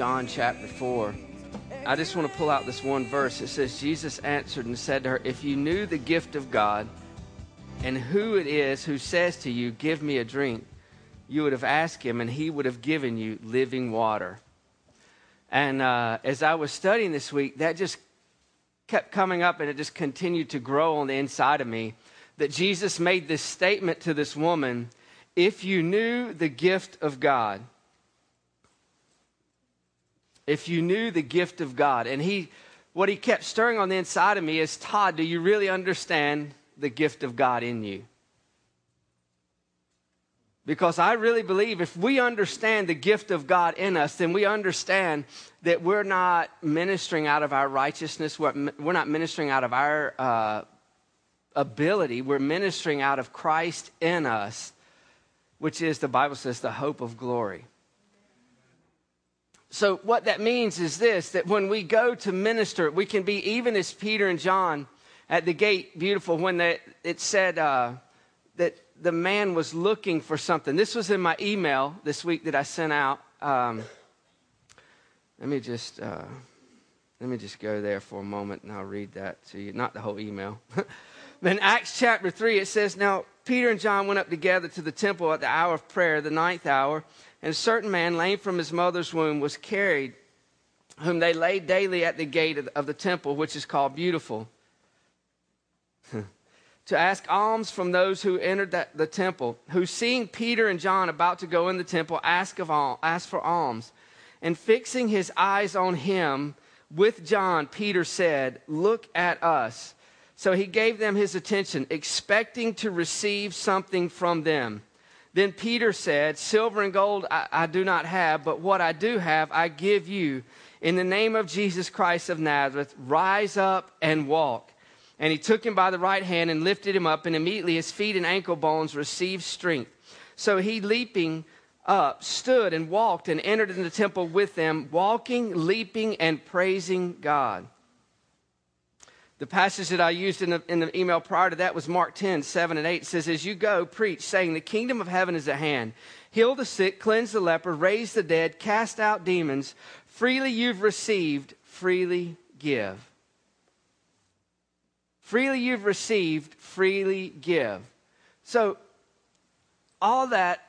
John chapter 4. I just want to pull out this one verse. It says, Jesus answered and said to her, If you knew the gift of God and who it is who says to you, Give me a drink, you would have asked him and he would have given you living water. And uh, as I was studying this week, that just kept coming up and it just continued to grow on the inside of me that Jesus made this statement to this woman if you knew the gift of God, if you knew the gift of God, and he, what he kept stirring on the inside of me is Todd, do you really understand the gift of God in you? Because I really believe if we understand the gift of God in us, then we understand that we're not ministering out of our righteousness, we're, we're not ministering out of our uh, ability, we're ministering out of Christ in us, which is, the Bible says, the hope of glory. So, what that means is this that when we go to minister, we can be even as Peter and John at the gate, beautiful, when they, it said uh, that the man was looking for something. This was in my email this week that I sent out. Um, let me just uh, let me just go there for a moment and I'll read that to you. Not the whole email. In Acts chapter 3, it says, Now Peter and John went up together to the temple at the hour of prayer, the ninth hour, and a certain man, lame from his mother's womb, was carried, whom they laid daily at the gate of the temple, which is called Beautiful, to ask alms from those who entered that, the temple, who, seeing Peter and John about to go in the temple, asked, asked for alms. And fixing his eyes on him, with John, Peter said, Look at us. So he gave them his attention, expecting to receive something from them. Then Peter said, Silver and gold I, I, do not have, but what I do have I give you. In the name of Jesus Christ of Nazareth, rise up and walk. And he took him by the right hand and lifted him up, and immediately his feet and ankle bones received strength. So he, leaping up, stood and walked and entered into the temple with them, walking, leaping, and praising God. The passage that I used in the, in the email prior to that was Mark 10, 7 and 8. It says, As you go, preach, saying, The kingdom of heaven is at hand. Heal the sick, cleanse the leper, raise the dead, cast out demons. Freely you've received, freely give. Freely you've received, freely give. So, all that,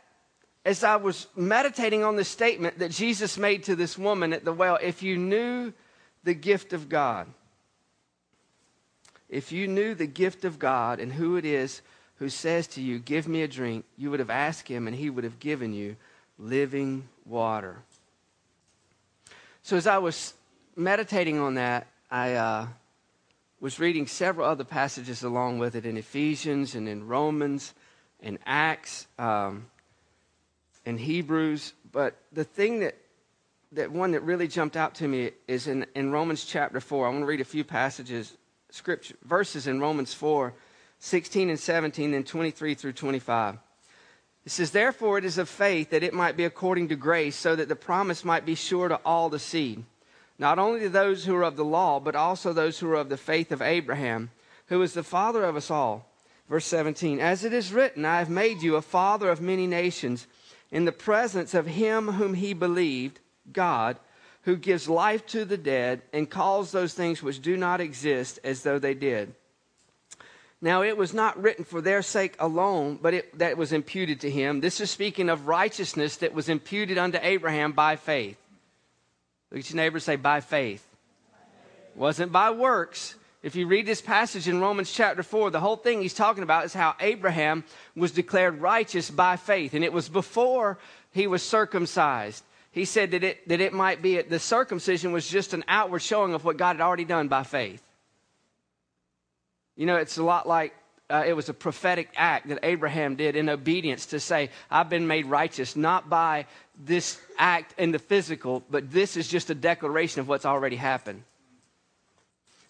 as I was meditating on the statement that Jesus made to this woman at the well, if you knew the gift of God, if you knew the gift of God and who it is who says to you, Give me a drink, you would have asked him and he would have given you living water. So, as I was meditating on that, I uh, was reading several other passages along with it in Ephesians and in Romans and Acts um, and Hebrews. But the thing that, that one that really jumped out to me is in, in Romans chapter 4. I want to read a few passages scripture verses in Romans 4 16 and 17, and 23 through 25. It says, Therefore it is of faith that it might be according to grace, so that the promise might be sure to all the seed, not only to those who are of the law, but also those who are of the faith of Abraham, who is the father of us all. Verse 17, As it is written, I have made you a father of many nations, in the presence of him whom he believed, God who gives life to the dead and calls those things which do not exist as though they did. Now, it was not written for their sake alone, but it, that was imputed to him. This is speaking of righteousness that was imputed unto Abraham by faith. Look at your neighbor say, by faith. It wasn't by works. If you read this passage in Romans chapter 4, the whole thing he's talking about is how Abraham was declared righteous by faith. And it was before he was circumcised he said that it, that it might be the circumcision was just an outward showing of what God had already done by faith. You know, it's a lot like uh, it was a prophetic act that Abraham did in obedience to say, I've been made righteous, not by this act in the physical, but this is just a declaration of what's already happened.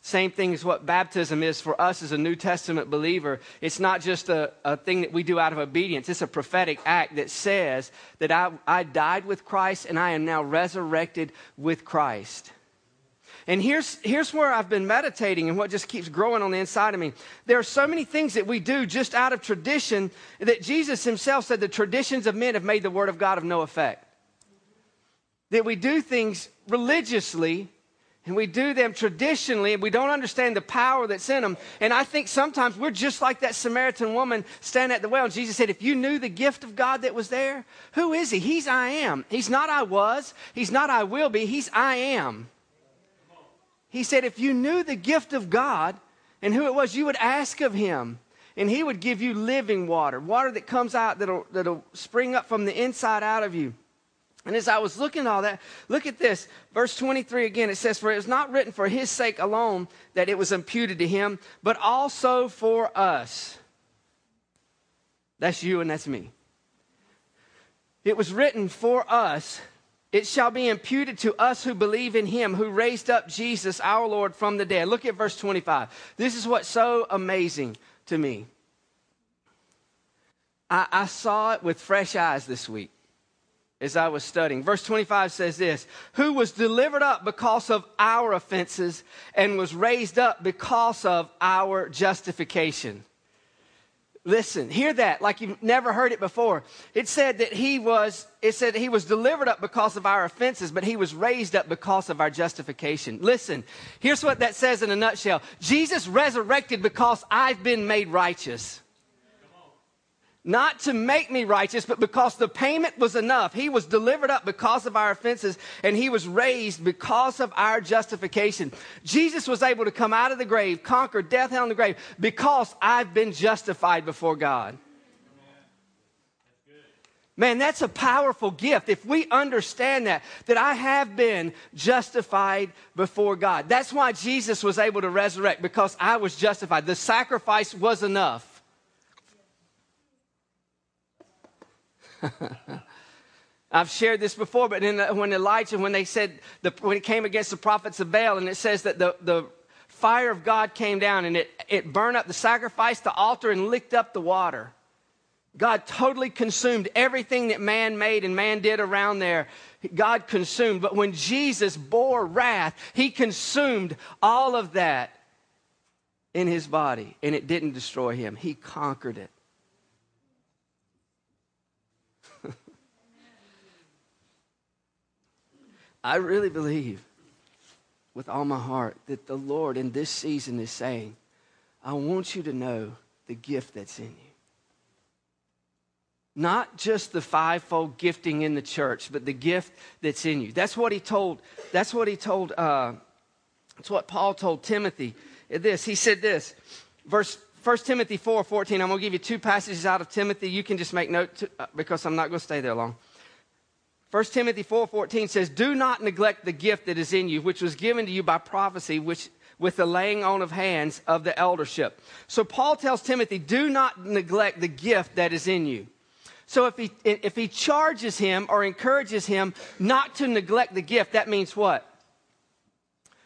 Same thing as what baptism is for us as a New Testament believer. It's not just a, a thing that we do out of obedience, it's a prophetic act that says that I, I died with Christ and I am now resurrected with Christ. And here's, here's where I've been meditating and what just keeps growing on the inside of me. There are so many things that we do just out of tradition that Jesus himself said the traditions of men have made the word of God of no effect. that we do things religiously and we do them traditionally and we don't understand the power that's in them. And I think sometimes we're just like that Samaritan woman standing at the well. And Jesus said, If you knew the gift of God that was there, who is he? He's I am. He's not I was. He's not I will be. He's I am. He said, If you knew the gift of God and who it was, you would ask of him. And he would give you living water, water that comes out, that'll, that'll spring up from the inside out of you. And as I was looking at all that, look at this. Verse 23 again, it says, For it was not written for his sake alone that it was imputed to him, but also for us. That's you and that's me. It was written for us. It shall be imputed to us who believe in him who raised up Jesus our Lord from the dead. Look at verse 25. This is what's so amazing to me. I, I saw it with fresh eyes this week as I was studying. Verse 25 says this Who was delivered up because of our offenses and was raised up because of our justification. Listen, hear that like you've never heard it before. It said that he was, it said he was delivered up because of our offenses, but he was raised up because of our justification. Listen, here's what that says in a nutshell Jesus resurrected because I've been made righteous not to make me righteous, but because the payment was enough. He was delivered up because of our offenses, and he was raised because of our justification. Jesus was able to come out of the grave, conquer death, hell, and the grave, because I've been justified before God. Man, that's a powerful gift. If we understand that, that I have been justified before God. That's why Jesus was able to resurrect, because I was justified. The sacrifice was enough. I've shared this before, but the, when Elijah, when they said, the, when it came against the prophets of Baal, and it says that the, the fire of God came down and it, it burned up the sacrifice, the altar, and licked up the water. God totally consumed everything that man made and man did around there. God consumed. But when Jesus bore wrath, he consumed all of that in his body, and it didn't destroy him. He conquered it. I really believe with all my heart that the Lord in this season is saying, I want you to know the gift that's in you. Not just the fivefold gifting in the church, but the gift that's in you. That's what he told, that's what he told, uh, that's what Paul told Timothy. This, he said this, verse 1 Timothy 4 14. I'm going to give you two passages out of Timothy. You can just make note to, uh, because I'm not going to stay there long. 1 Timothy 4:14 says, "Do not neglect the gift that is in you, which was given to you by prophecy, which with the laying on of hands of the eldership." So Paul tells Timothy, "Do not neglect the gift that is in you." So if he if he charges him or encourages him not to neglect the gift, that means what?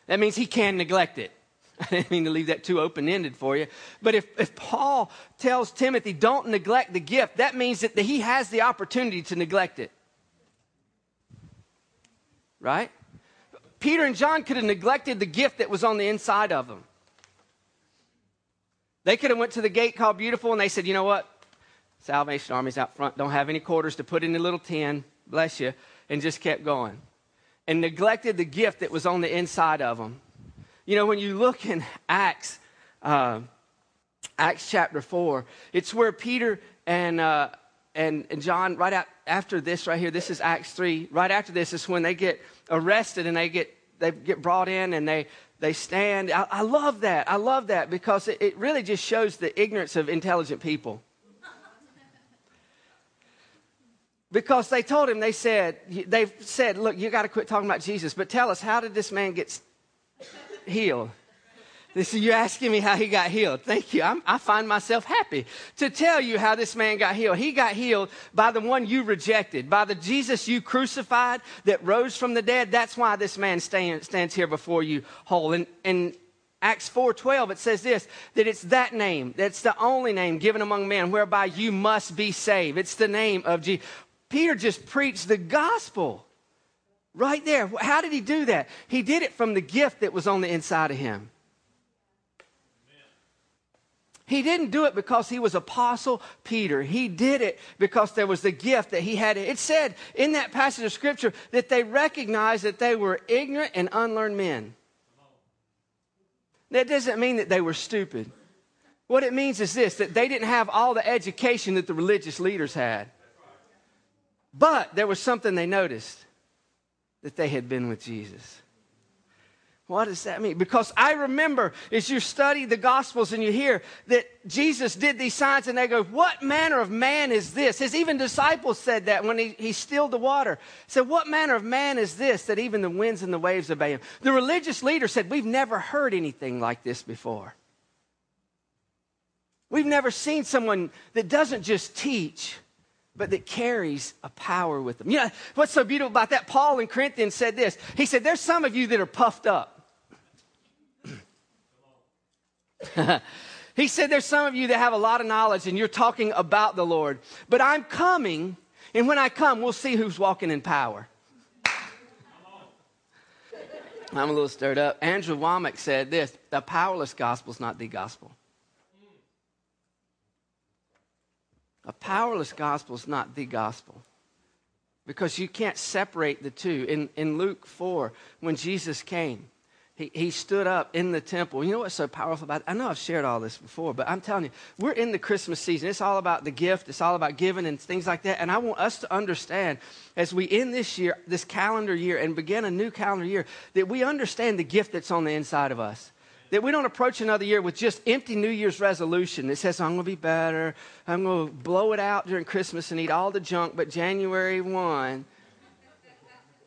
That means he can neglect it. I didn't mean to leave that too open ended for you. But if, if Paul tells Timothy, don't neglect the gift, that means that he has the opportunity to neglect it right? Peter and John could have neglected the gift that was on the inside of them. They could have went to the gate called Beautiful and they said, you know what? Salvation Army's out front. Don't have any quarters to put in the little tin. Bless you. And just kept going. And neglected the gift that was on the inside of them. You know, when you look in Acts, uh, Acts chapter 4, it's where Peter and, uh, and, and John, right out, after this right here, this is Acts 3. Right after this is when they get arrested and they get, they get brought in and they, they stand. I, I love that. I love that because it, it really just shows the ignorance of intelligent people. because they told him, they said, they said, look, you got to quit talking about Jesus, but tell us, how did this man get healed? This, you're asking me how he got healed. Thank you. I'm, i find myself happy to tell you how this man got healed. He got healed by the one you rejected, by the Jesus you crucified that rose from the dead. That's why this man stand, stands here before you whole. And, and Acts 4:12 it says this that it's that name that's the only name given among men whereby you must be saved. It's the name of Jesus. Peter just preached the gospel right there. How did he do that? He did it from the gift that was on the inside of him. He didn't do it because he was Apostle Peter. He did it because there was the gift that he had. It said in that passage of Scripture that they recognized that they were ignorant and unlearned men. That doesn't mean that they were stupid. What it means is this that they didn't have all the education that the religious leaders had. But there was something they noticed that they had been with Jesus. What does that mean? Because I remember as you study the Gospels and you hear that Jesus did these signs and they go, What manner of man is this? His even disciples said that when he, he stilled the water. Said, What manner of man is this that even the winds and the waves obey him? The religious leader said, We've never heard anything like this before. We've never seen someone that doesn't just teach, but that carries a power with them. You know, what's so beautiful about that? Paul in Corinthians said this. He said, There's some of you that are puffed up. he said, There's some of you that have a lot of knowledge and you're talking about the Lord, but I'm coming, and when I come, we'll see who's walking in power. I'm a little stirred up. Andrew Wommack said this the powerless gospel is not the gospel. A powerless gospel is not the gospel because you can't separate the two. In, in Luke 4, when Jesus came, he, he stood up in the temple. You know what's so powerful about it? I know I've shared all this before, but I'm telling you, we're in the Christmas season. It's all about the gift, it's all about giving and things like that. And I want us to understand as we end this year, this calendar year, and begin a new calendar year, that we understand the gift that's on the inside of us. That we don't approach another year with just empty New Year's resolution that says, I'm going to be better. I'm going to blow it out during Christmas and eat all the junk, but January 1,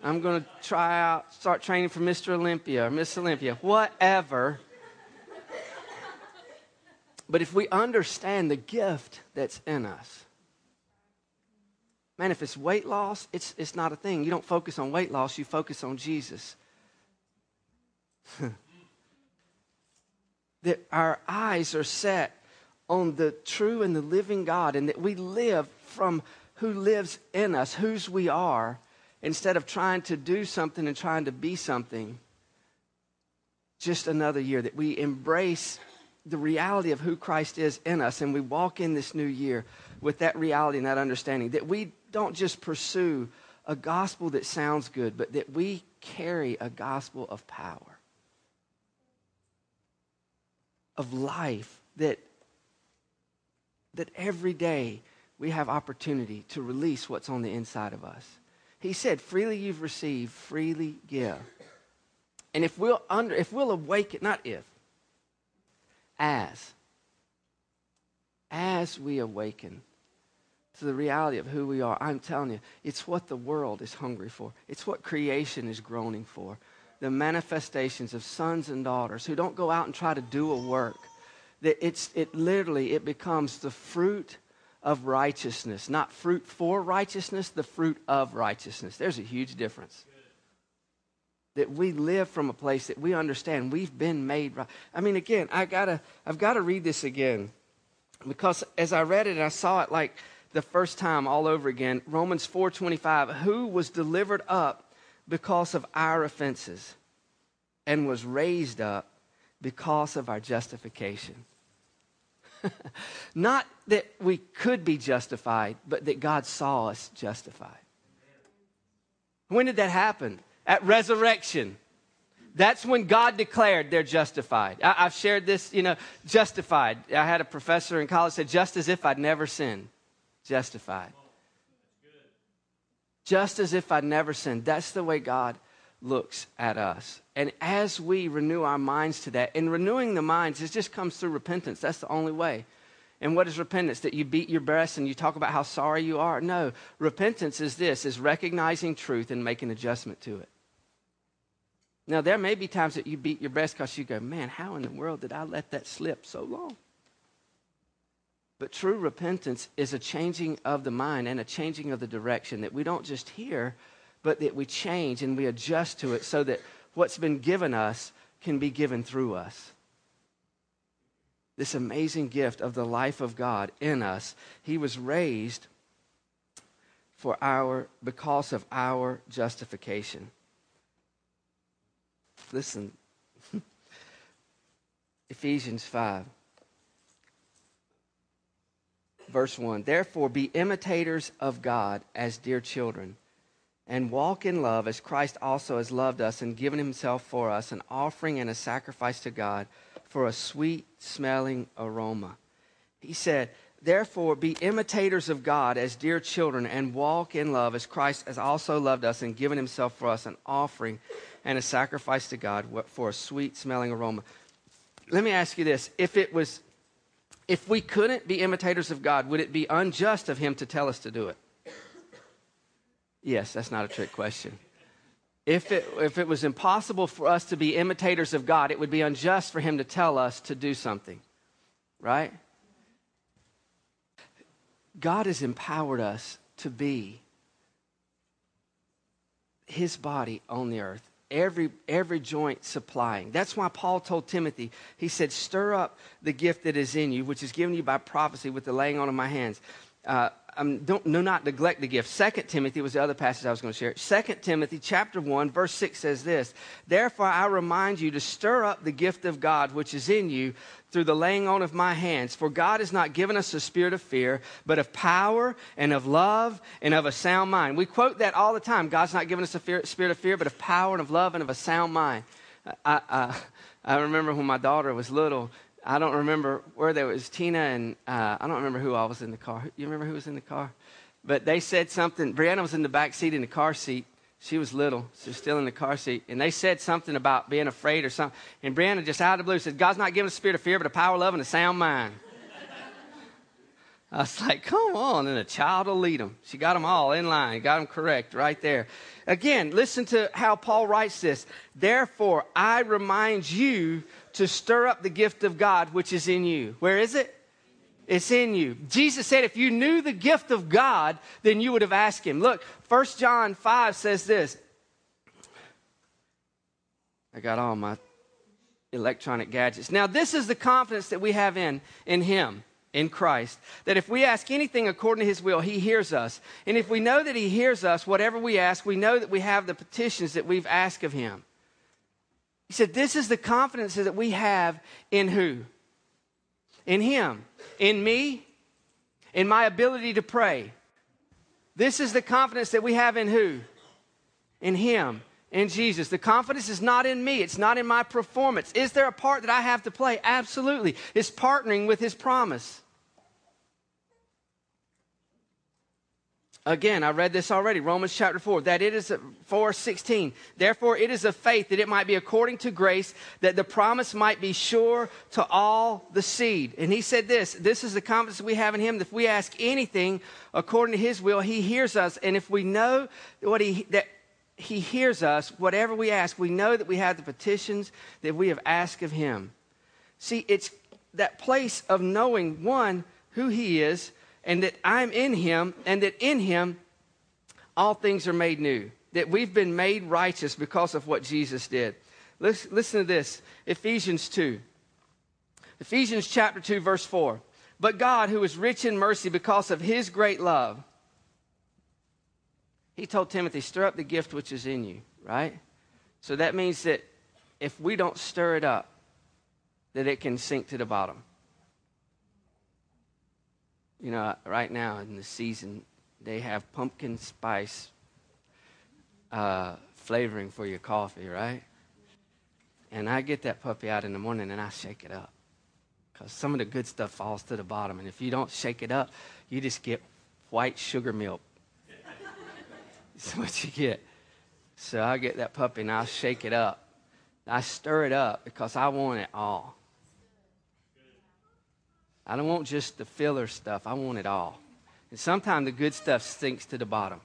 I'm going to try out, start training for Mr. Olympia or Miss Olympia, whatever. But if we understand the gift that's in us, man, if it's weight loss, it's, it's not a thing. You don't focus on weight loss, you focus on Jesus. that our eyes are set on the true and the living God, and that we live from who lives in us, whose we are, instead of trying to do something and trying to be something, just another year, that we embrace the reality of who Christ is in us and we walk in this new year with that reality and that understanding, that we don't just pursue a gospel that sounds good, but that we carry a gospel of power, of life, that, that every day we have opportunity to release what's on the inside of us. He said, freely you've received, freely give. And if we'll under, if we'll awaken, not if, as, as we awaken to the reality of who we are, I'm telling you, it's what the world is hungry for. It's what creation is groaning for. The manifestations of sons and daughters who don't go out and try to do a work. That it's it literally it becomes the fruit of righteousness, not fruit for righteousness, the fruit of righteousness. There's a huge difference. That we live from a place that we understand we've been made right. I mean, again, I gotta, I've got to read this again because as I read it I saw it like the first time all over again, Romans 4:25, who was delivered up because of our offenses and was raised up because of our justification. Not that we could be justified, but that God saw us justified. When did that happen? At resurrection. That's when God declared they're justified. I, have shared this, you know, justified. I had a professor in college said, just as if I'd never sinned. Justified. Just as if I'd never sinned. That's the way God looks at us. And as we renew our minds to that, and renewing the minds, it just comes through repentance. That's the only way. And what is repentance? That you beat your breast and you talk about how sorry you are? No. Repentance is this, is recognizing truth and making adjustment to it. Now, there may be times that you beat your breast because you go, man, how in the world did I let that slip so long? But true repentance is a changing of the mind and a changing of the direction that we don't just hear, but that we change and we adjust to it so that what's been given us can be given through us. This amazing gift of the life of God in us. He was raised for our because of our justification. Listen. Ephesians 5. verse 1 Therefore, be imitators of God as dear children, and walk in love as Christ also has loved us and given himself for us, an offering and a sacrifice to God for a sweet smelling aroma. He said, Therefore, be imitators of God as dear children, and walk in love as Christ has also loved us and given himself for us, an offering and a sacrifice to God for a sweet smelling aroma. Let me ask you this. If it was if we couldn't be imitators of God, would it be unjust of him to tell us to do it? Yes, that's not a trick question. If it, if it was impossible for us to be imitators of God, it would be unjust for him to tell us to do something, right? God has empowered us to be his body on the earth every every joint supplying that's why paul told timothy he said stir up the gift that is in you which is given you by prophecy with the laying on of my hands uh, um, don't no not neglect the gift second timothy was the other passage i was going to share second timothy chapter 1 verse 6 says this therefore i remind you to stir up the gift of god which is in you through the laying on of my hands. For God has not given us a spirit of fear, but of power and of love and of a sound mind. We quote that all the time. God's not given us a fear, spirit of fear, but of power and of love and of a sound mind. I, I, I remember when my daughter was little, I don't remember where there was Tina and uh, I don't remember who all was in the car. You remember who was in the car? But they said something. Brianna was in the back seat in the car seat, she was little. She was still in the car seat. And they said something about being afraid or something. And Brianna just out of the blue said, God's not giving a spirit of fear, but a power, of love, and a sound mind. I was like, come on, and a child will lead them. She got them all in line, got them correct right there. Again, listen to how Paul writes this. Therefore, I remind you to stir up the gift of God which is in you. Where is it? It's in you. Jesus said, if you knew the gift of God, then you would have asked him. Look, 1 John 5 says this. I got all my electronic gadgets. Now, this is the confidence that we have in, in him, in Christ, that if we ask anything according to his will, he hears us. And if we know that he hears us, whatever we ask, we know that we have the petitions that we've asked of him. He said, This is the confidence that we have in who? In him in me, in my ability to pray. This is the confidence that we have in who? In Him, in Jesus. The confidence is not in me, it's not in my performance. Is there a part that I have to play? Absolutely. It's partnering with His promise. Again, I read this already, Romans chapter 4, that it is 4:16. Therefore, it is of faith that it might be according to grace, that the promise might be sure to all the seed. And he said this this is the confidence we have in him. If we ask anything according to his will, he hears us. And if we know what he, that he hears us, whatever we ask, we know that we have the petitions that we have asked of him. See, it's that place of knowing, one, who he is and that I'm in him, and that in him all things are made new. That we've been made righteous because of what Jesus did. Listen, listen to this Ephesians 2. Ephesians chapter 2, verse 4. But God, who is rich in mercy because of his great love, he told Timothy, stir up the gift which is in you, right? So that means that if we don't stir it up, that it can sink to the bottom. You know, right now in the season, they have pumpkin spice uh, flavoring for your coffee, right? And I get that puppy out in the morning and I shake it up. Because some of the good stuff falls to the bottom. And if you don't shake it up, you just get white sugar milk. That's what you get. So I get that puppy and I shake it up. I stir it up because I want it all. I don't want just the filler stuff, I want it all. And sometimes the good stuff sinks to the bottom.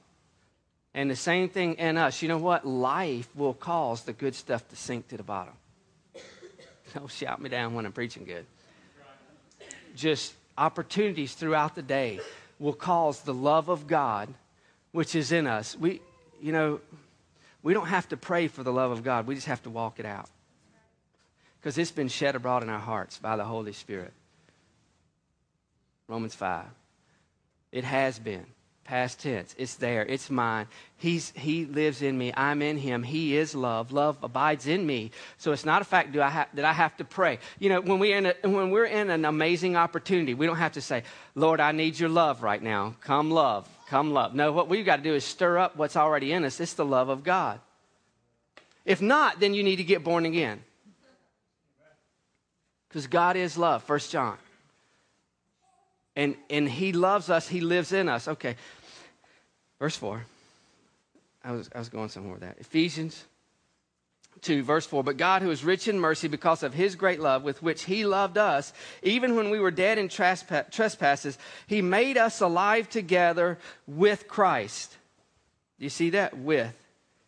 And the same thing in us. You know what? Life will cause the good stuff to sink to the bottom. Don't shout me down when I'm preaching good. Just opportunities throughout the day will cause the love of God, which is in us. We, you know, we don't have to pray for the love of God. We just have to walk it out. Because it's been shed abroad in our hearts by the Holy Spirit. Romans 5. It has been. Past tense. It's there. It's mine. He's, he lives in me. I'm in him. He is love. Love abides in me. So it's not a fact do I ha- that I have to pray. You know, when, we in a, when we're in an amazing opportunity, we don't have to say, Lord, I need your love right now. Come love. Come love. No, what we've got to do is stir up what's already in us. It's the love of God. If not, then you need to get born again. Because God is love, First John and, and he loves us, he lives in us. Okay. Verse 4. I was, I was going somewhere with that. Ephesians 2, verse 4. But God, who is rich in mercy because of his great love with which he loved us, even when we were dead in trespasses, he made us alive together with Christ. Do you see that? With.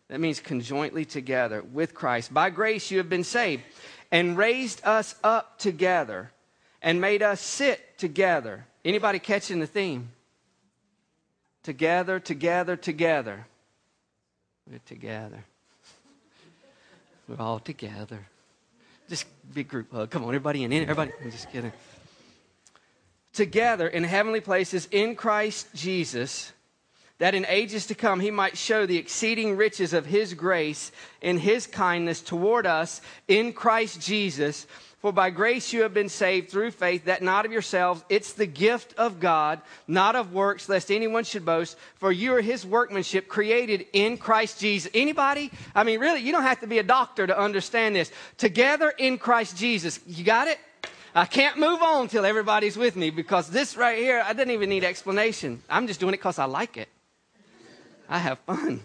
That means conjointly together with Christ. By grace you have been saved and raised us up together and made us sit together Anybody catching the theme? Together, together, together. We're together. We're all together. Just big group hug. Come on, everybody in. Everybody. I'm just kidding. Together in heavenly places in Christ Jesus, that in ages to come he might show the exceeding riches of his grace in his kindness toward us in Christ Jesus. For by grace you have been saved through faith, that not of yourselves, it's the gift of God, not of works, lest anyone should boast. For you are his workmanship, created in Christ Jesus. Anybody? I mean, really, you don't have to be a doctor to understand this. Together in Christ Jesus. You got it? I can't move on till everybody's with me because this right here, I didn't even need explanation. I'm just doing it because I like it. I have fun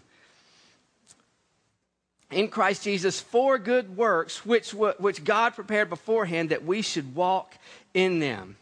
in Christ Jesus for good works, which, which God prepared beforehand that we should walk in them.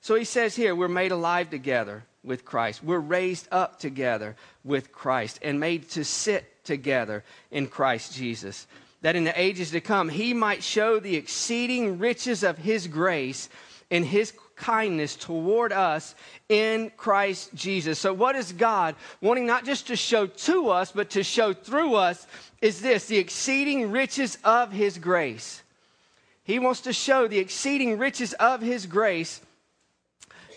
So he says here, we're made alive together with Christ. We're raised up together with Christ and made to sit together in Christ Jesus. That in the ages to come, he might show the exceeding riches of his grace and his kindness toward us in Christ Jesus. So, what is God wanting not just to show to us, but to show through us is this the exceeding riches of his grace. He wants to show the exceeding riches of his grace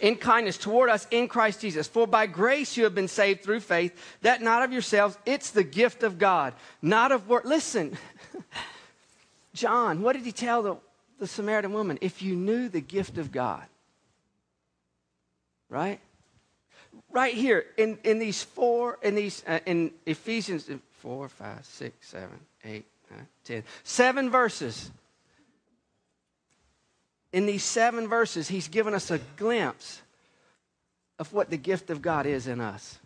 in kindness toward us in Christ Jesus. For by grace you have been saved through faith, that not of yourselves, it's the gift of God, not of work. Listen, John, what did he tell the, the Samaritan woman? If you knew the gift of God, right? Right here in, in these four, in these, uh, in Ephesians, four, five, six, seven, eight, nine, ten. Seven verses. In these seven verses, he's given us a glimpse of what the gift of God is in us.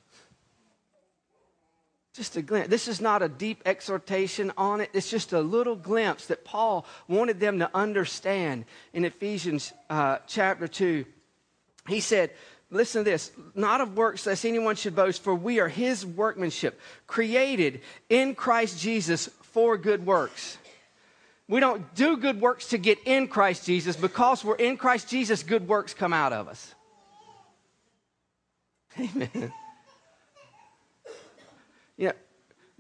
Just a glimpse. This is not a deep exhortation on it. It's just a little glimpse that Paul wanted them to understand in Ephesians uh, chapter 2. He said, Listen to this not of works lest anyone should boast, for we are his workmanship, created in Christ Jesus for good works. We don't do good works to get in Christ Jesus. Because we're in Christ Jesus, good works come out of us. Amen. You know,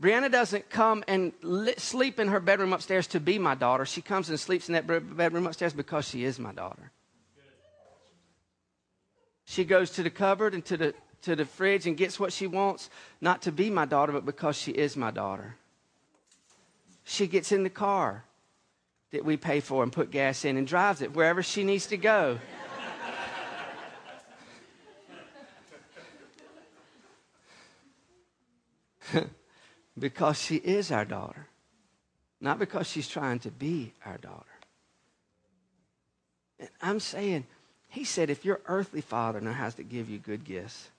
Brianna doesn't come and li- sleep in her bedroom upstairs to be my daughter. She comes and sleeps in that bedroom upstairs because she is my daughter. She goes to the cupboard and to the, to the fridge and gets what she wants, not to be my daughter, but because she is my daughter. She gets in the car that we pay for and put gas in and drives it wherever she needs to go. because she is our daughter, not because she's trying to be our daughter. And I'm saying, he said, if your earthly father knows how to give you good gifts,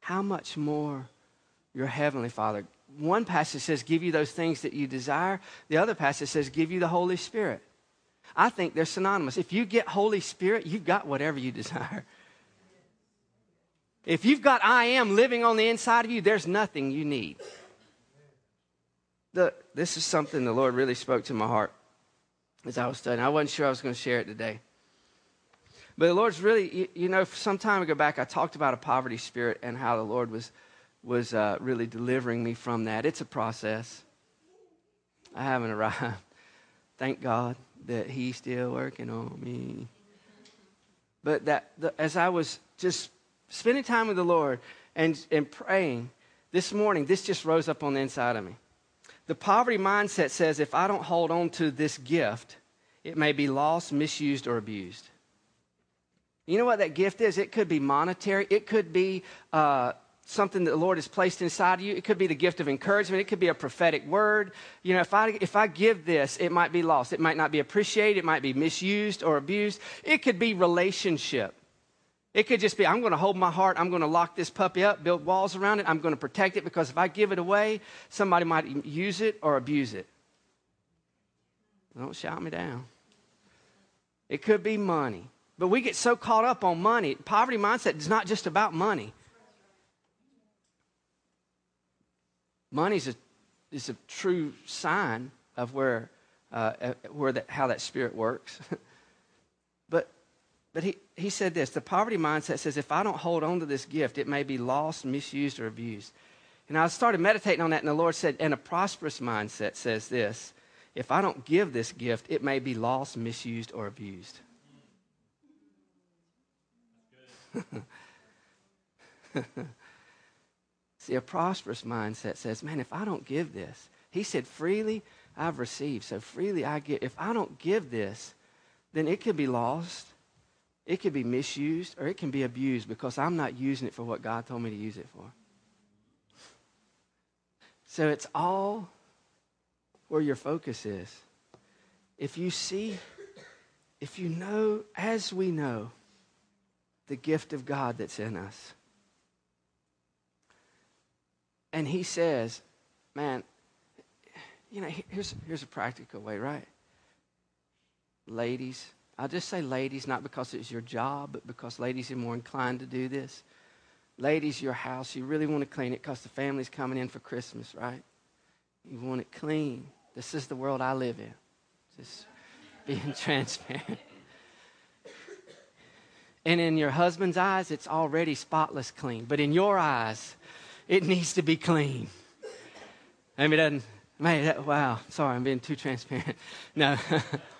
how much more your heavenly father? One passage says, give you those things that you desire. The other passage says, give you the Holy Spirit. I think they're synonymous. If you get Holy Spirit, you've got whatever you desire. If you've got I am living on the inside of you, there's nothing you need. The, this is something the Lord really spoke to my heart as I was studying. I wasn't sure I was going to share it today. But the Lord's really, you, you know, some time ago back, I talked about a poverty spirit and how the Lord was, was uh, really delivering me from that. It's a process. I haven't arrived. Thank God that He's still working on me. But that, the, as I was just spending time with the Lord, and, and praying this morning, this just rose up on the inside of me. The poverty mindset says if I don't hold on to this gift, it may be lost, misused, or abused. You know what that gift is? It could be monetary, it could be uh, something that the Lord has placed inside of you. It could be the gift of encouragement. It could be a prophetic word. You know, if I, if I give this, it might be lost. It might not be appreciated. It might be misused or abused. It could be relationship. It could just be, I'm going to hold my heart. I'm going to lock this puppy up, build walls around it. I'm going to protect it because if I give it away, somebody might use it or abuse it. Don't shout me down. It could be money. But we get so caught up on money. Poverty mindset is not just about money. Money is a, is a true sign of where, uh, where that, how that spirit works. but but he, he said this the poverty mindset says, if I don't hold on to this gift, it may be lost, misused, or abused. And I started meditating on that, and the Lord said, and a prosperous mindset says this if I don't give this gift, it may be lost, misused, or abused. See, a prosperous mindset says, man, if I don't give this, he said, freely I've received, so freely I give. If I don't give this, then it could be lost, it could be misused or it can be abused because I'm not using it for what God told me to use it for. So it's all where your focus is. If you see, if you know, as we know, the gift of God that's in us. And he says, man, you know, here's, here's a practical way, right? Ladies, I'll just say ladies, not because it's your job, but because ladies are more inclined to do this. Ladies, your house, you really want to clean it because the family's coming in for Christmas, right? You want it clean. This is the world I live in. Just being transparent. And in your husband's eyes, it's already spotless clean. But in your eyes, it needs to be clean. I mean, doesn't, man, that, wow, sorry, I'm being too transparent. No.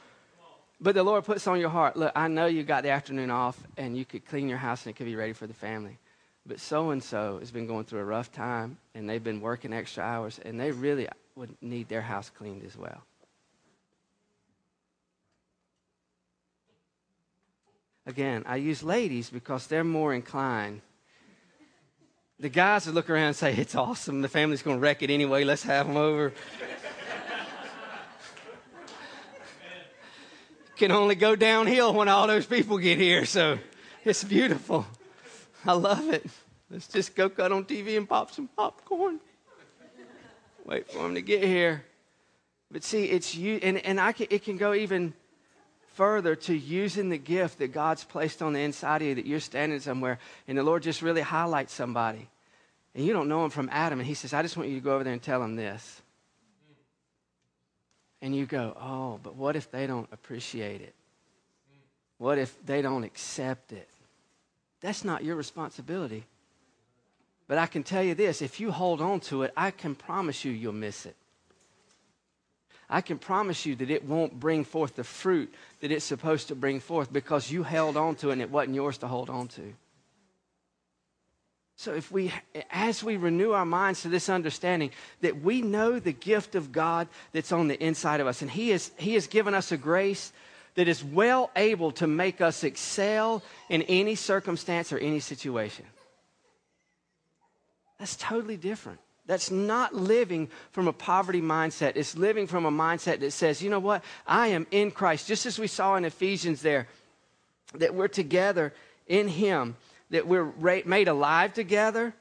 But the Lord puts on your heart, look, I know you got the afternoon off and you could clean your house and it could be ready for the family. But so and so has been going through a rough time and they've been working extra hours and they really would need their house cleaned as well. Again, I use ladies because they're more inclined. The guys would look around and say, It's awesome. The family's going to wreck it anyway. Let's have them over. Can only go downhill when all those people get here. So it's beautiful. I love it. Let's just go cut on TV and pop some popcorn. Wait for them to get here. But see, it's you, and, and I can, it can go even further to using the gift that God's placed on the inside of you that you're standing somewhere and the Lord just really highlights somebody. And you don't know him from Adam. And he says, I just want you to go over there and tell him this and you go, oh, but what if they don't appreciate it? What if they don't accept it? That's not your responsibility. But I can tell you this if you hold on to it, I can promise you you'll miss it. I can promise you that it won't bring forth the fruit that it's supposed to bring forth because you held on to it and it wasn't yours to hold on to. So, if we, as we renew our minds to this understanding that we know the gift of God that's on the inside of us, and He, is, he has given us a grace that is well able to make us excel in any circumstance or any situation. That's totally different. That's not living from a poverty mindset. It's living from a mindset that says, you know what? I am in Christ. Just as we saw in Ephesians there, that we're together in Him that we're ra- made alive together,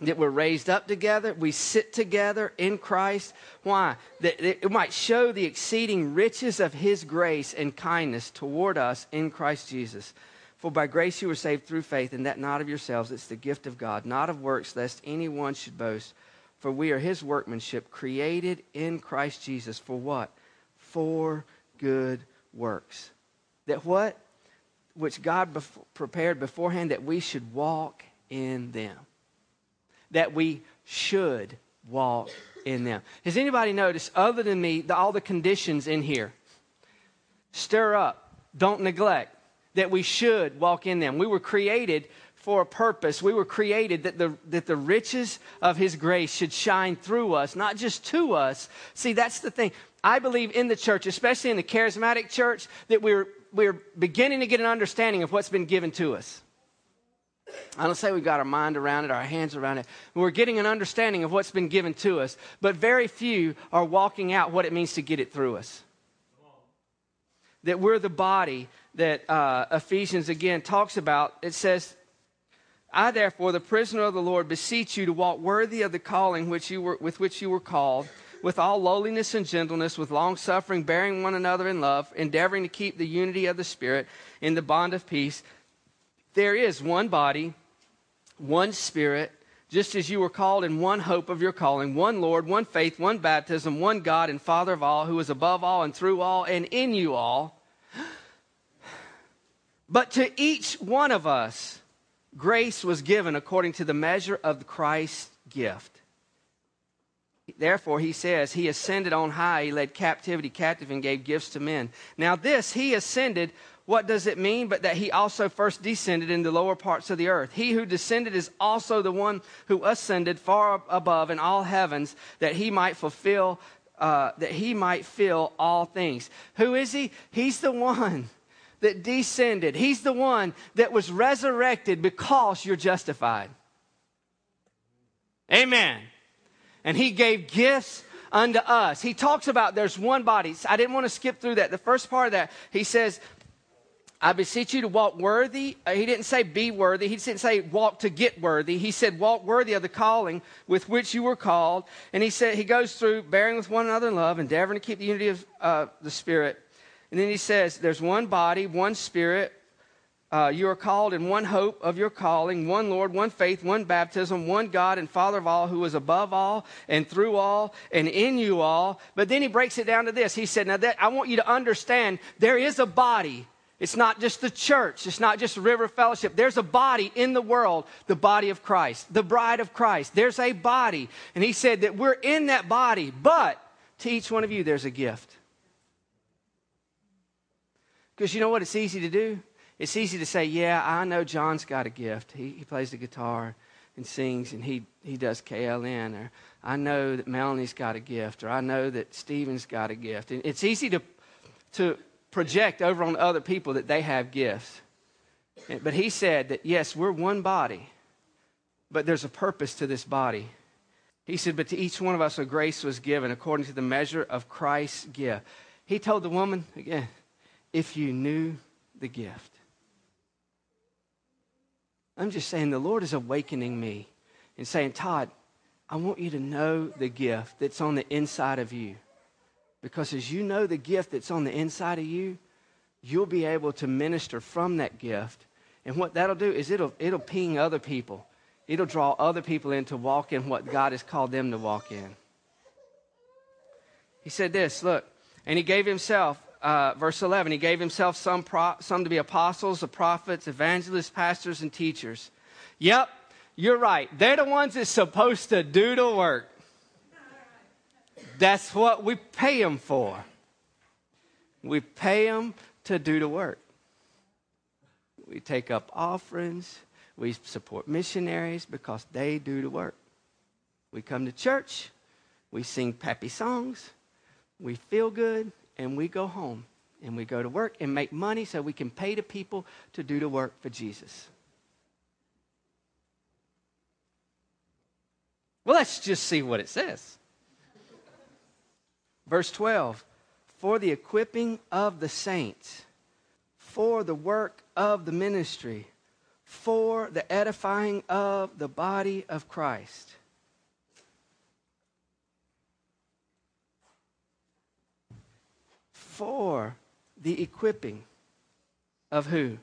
that we're raised up together, we sit together in Christ. Why? That it might show the exceeding riches of His grace and kindness toward us in Christ Jesus. For by grace you were saved through faith, and that not of yourselves, it's the gift of God, not of works, lest anyone should boast. For we are His workmanship, created in Christ Jesus. For what? For good works. That what? Which God bef- prepared beforehand that we should walk in them. That we should walk in them. Has anybody noticed, other than me, the, all the conditions in here? Stir up, don't neglect, that we should walk in them. We were created for a purpose. We were created that the, that the riches of His grace should shine through us, not just to us. See, that's the thing. I believe in the church, especially in the charismatic church, that we're, we're beginning to get an understanding of what's been given to us. I don't say we've got our mind around it, our hands around it. We're getting an understanding of what's been given to us, but very few are walking out what it means to get it through us. That we're the body that uh, Ephesians again talks about. It says, I therefore, the prisoner of the Lord, beseech you to walk worthy of the calling which you were, with which you were called, with all lowliness and gentleness, with long suffering, bearing one another in love, endeavoring to keep the unity of the Spirit in the bond of peace. There is one body, one Spirit, just as you were called in one hope of your calling, one Lord, one faith, one baptism, one God and Father of all, who is above all and through all and in you all. But to each one of us, grace was given according to the measure of Christ's gift. Therefore, he says, He ascended on high, He led captivity captive and gave gifts to men. Now, this, He ascended, what does it mean? But that He also first descended in the lower parts of the earth. He who descended is also the one who ascended far above in all heavens, that He might fulfill, uh, that He might fill all things. Who is He? He's the one that descended. He's the one that was resurrected because you're justified. Amen and he gave gifts unto us. He talks about there's one body. I didn't want to skip through that. The first part of that, he says, I beseech you to walk worthy. Uh, he didn't say be worthy. He didn't say walk to get worthy. He said walk worthy of the calling with which you were called. And he said, he goes through bearing with one another in love, endeavoring to keep the unity of uh, the Spirit. And then he says, there's one body, one Spirit, uh, you are called in one hope of your calling, one Lord, one faith, one baptism, one God and Father of all, who is above all and through all and in you all. But then he breaks it down to this. He said, Now that I want you to understand there is a body. It's not just the church. It's not just River Fellowship. There's a body in the world, the body of Christ, the bride of Christ. There's a body. And he said that we're in that body, but to each one of you, there's a gift. Because you know what it's easy to do? It's easy to say, yeah, I know John's got a gift. He, he plays the guitar and sings and he, he does KLN. Or I know that Melanie's got a gift. Or I know that Stephen's got a gift. And it's easy to, to project over on other people that they have gifts. But he said that, yes, we're one body, but there's a purpose to this body. He said, but to each one of us a grace was given according to the measure of Christ's gift. He told the woman, again, if you knew the gift. I'm just saying the Lord is awakening me and saying, Todd, I want you to know the gift that's on the inside of you. Because as you know the gift that's on the inside of you, you'll be able to minister from that gift. And what that'll do is it'll, it'll ping other people. It'll draw other people in to walk in what God has called them to walk in. He said this, look, and he gave himself uh, verse 11, he gave himself some, pro- some to be apostles, the prophets, evangelists, pastors, and teachers. Yep, you're right. They're the ones that's supposed to do the work. That's what we pay them for. We pay them to do the work. We take up offerings. We support missionaries because they do the work. We come to church. We sing peppy songs. We feel good and we go home and we go to work and make money so we can pay the people to do the work for Jesus. Well, let's just see what it says. Verse 12 For the equipping of the saints, for the work of the ministry, for the edifying of the body of Christ for the equipping of who?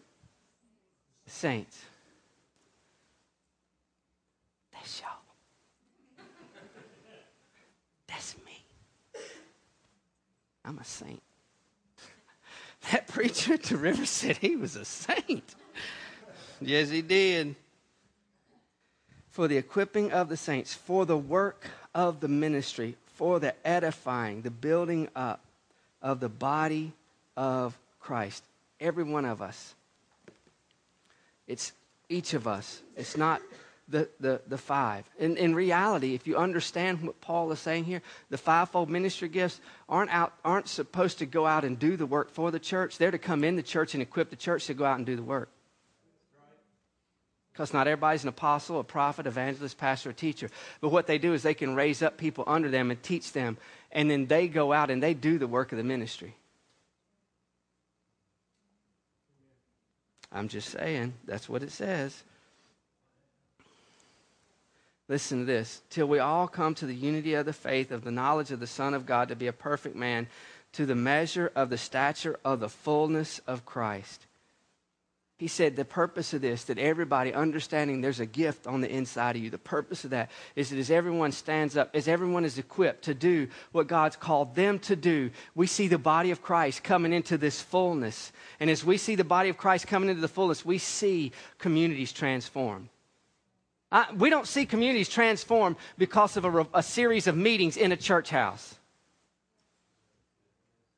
Saints. That's y'all. That's me. I'm a saint. That preacher the river said he was a saint. yes, he did. For the equipping of the saints, for the work of the ministry, for the edifying, the building up of the body of Christ. Every one of us. It's Each of us. It's not the, the, the five. In, in reality, if you understand what Paul is saying here, the fivefold ministry gifts aren't, out, aren't supposed to go out and do the work for the church. They're to come in the church and equip the church to go out and do the work. Because not everybody's an apostle, a prophet, evangelist, pastor, or teacher. But what they do is they can raise up people under them and teach them, and then they go out and they do the work of the ministry. I'm just saying, that's what it says. Listen to this. Till we all come to the unity of the faith, of the knowledge of the Son of God, to be a perfect man, to the measure of the stature of the fullness of Christ. He said the purpose of this, that everybody understanding there's a gift on the inside of you, the purpose of that is that as everyone stands up, as everyone is equipped to do what God's called them to do, we see the body of Christ coming into this fullness. And as we see the body of Christ coming into the fullness, we see communities transformed. I, we don't see communities transformed because of a, a series of meetings in a church house.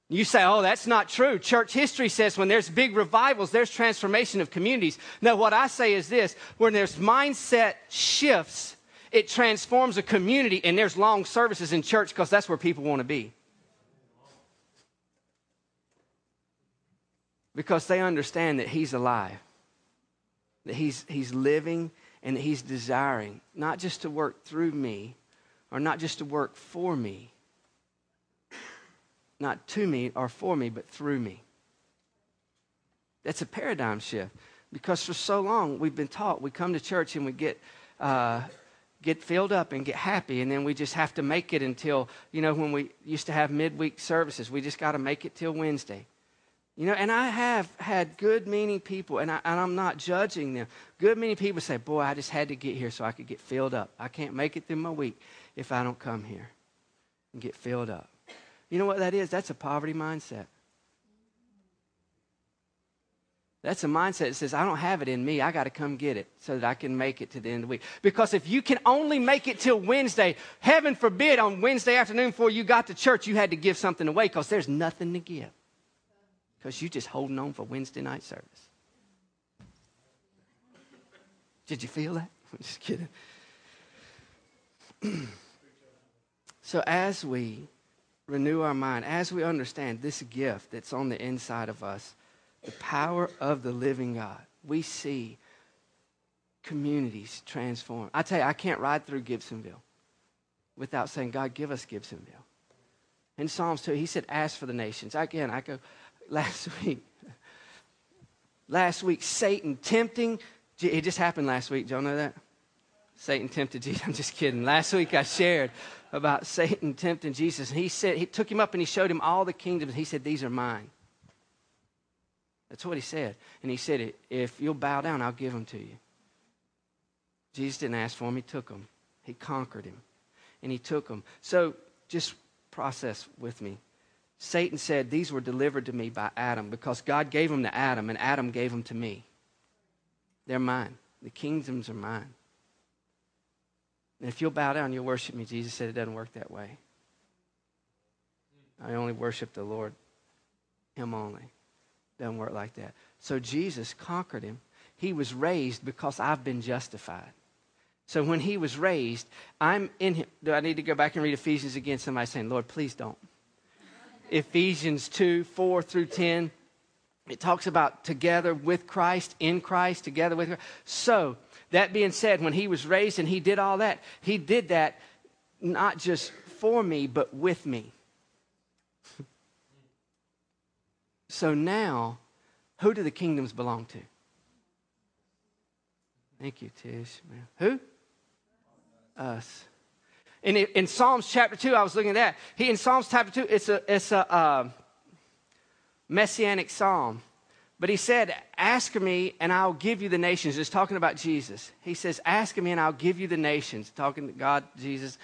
You say, oh, that's not true. Church history says when there's big revivals, there's transformation of communities. No, what I say is this when there's mindset shifts, it transforms a community, and there's long services in church because that's where people want to be. Because they understand that He's alive, that He's, he's living, and that He's desiring not just to work through me or not just to work for me not to me or for me, but through me. That's a paradigm shift because for so long we've been taught we come to church and we get. Uh, get filled up and get happy and then we just have to make it until you know when we used to have midweek services we just got to make it till wednesday you know and i have had good meaning people and, I, and i'm not judging them good meaning people say boy i just had to get here so i could get filled up i can't make it through my week if i don't come here and get filled up you know what that is? That's a poverty mindset. That's a mindset that says, I don't have it in me. I got to come get it so that I can make it to the end of the week. Because if you can only make it till Wednesday, heaven forbid on Wednesday afternoon before you got to church, you had to give something away because there's nothing to give. Because you're just holding on for Wednesday night service. Did you feel that? I'm just kidding. so as we renew our mind as we understand this gift that's on the inside of us, the power of the living God. We see communities transform. I tell you, I can't ride through Gibsonville without saying, God, give us Gibsonville. In Psalms 2, he said, ask for the nations. Again, I go, last week, last week, Satan tempting, it just happened last week. Y'all know that? Satan tempted Jesus. I'm just kidding. Last week I shared about Satan tempting Jesus. And he said, he took him up and he showed him all the kingdoms. He said, These are mine. That's what he said. And he said, If you'll bow down, I'll give them to you. Jesus didn't ask for them, he took them. He conquered him. And he took them. So just process with me. Satan said, These were delivered to me by Adam because God gave them to Adam and Adam gave them to me. They're mine. The kingdoms are mine. And if you'll bow down, you'll worship me. Jesus said it doesn't work that way. I only worship the Lord, Him only. Doesn't work like that. So Jesus conquered him. He was raised because I've been justified. So when he was raised, I'm in him. Do I need to go back and read Ephesians again? Somebody saying, Lord, please don't. Ephesians 2 4 through 10. It talks about together with Christ, in Christ, together with Christ. So that being said, when he was raised and he did all that, he did that not just for me, but with me. so now, who do the kingdoms belong to? Thank you, Tish. Who? Us. In, in Psalms chapter 2, I was looking at that. He, in Psalms chapter 2, it's a, it's a uh, messianic psalm. But he said, Ask me and I'll give you the nations. Just talking about Jesus. He says, Ask me and I'll give you the nations. Talking to God, Jesus,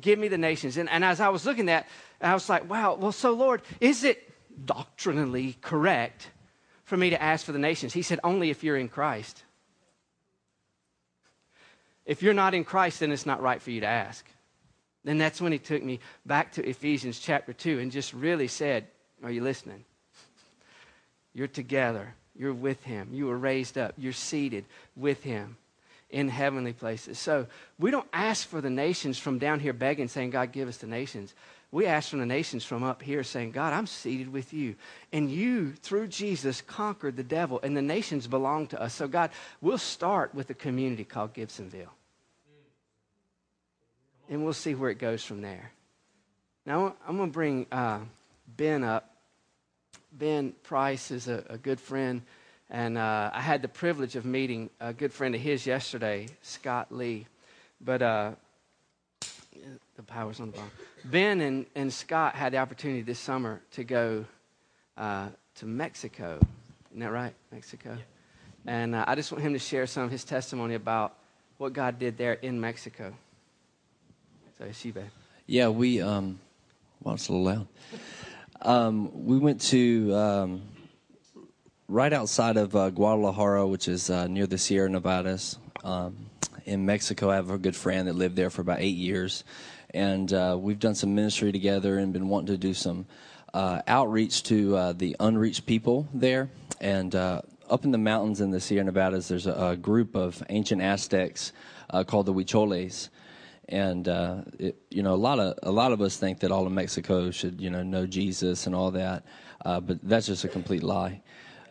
give me the nations. And, and as I was looking at I was like, wow, well, so Lord, is it doctrinally correct for me to ask for the nations? He said, Only if you're in Christ. If you're not in Christ, then it's not right for you to ask. Then that's when he took me back to Ephesians chapter 2 and just really said, Are you listening? You're together You're with him. You were raised up. You're seated with him in heavenly places. So we don't ask for the nations from down here begging, saying, God, give us the nations. We ask from the nations from up here, saying, God, I'm seated with you. And you, through Jesus, conquered the devil, and the nations belong to us. So, God, we'll start with a community called Gibsonville. And we'll see where it goes from there. Now, I'm going to bring uh, Ben up. Ben Price is a, a good friend and uh, I had the privilege of meeting a good friend of his yesterday, Scott Lee. But uh, the power's on the bottom. Ben and, and Scott had the opportunity this summer to go uh, to Mexico. Isn't that right? Mexico. Yeah. And uh, I just want him to share some of his testimony about what God did there in Mexico. So, Shiba. Yeah, we, um, well, it's a little loud. Um, we went to um, right outside of uh, Guadalajara, which is uh, near the Sierra Nevadas. Um, in Mexico, I have a good friend that lived there for about eight years, and uh, we've done some ministry together and been wanting to do some uh, outreach to uh, the unreached people there. And uh, up in the mountains in the Sierra Nevadas, there's a, a group of ancient Aztecs called the Huicholes and uh, it, you know a lot of a lot of us think that all of Mexico should you know know Jesus and all that, uh, but that's just a complete lie.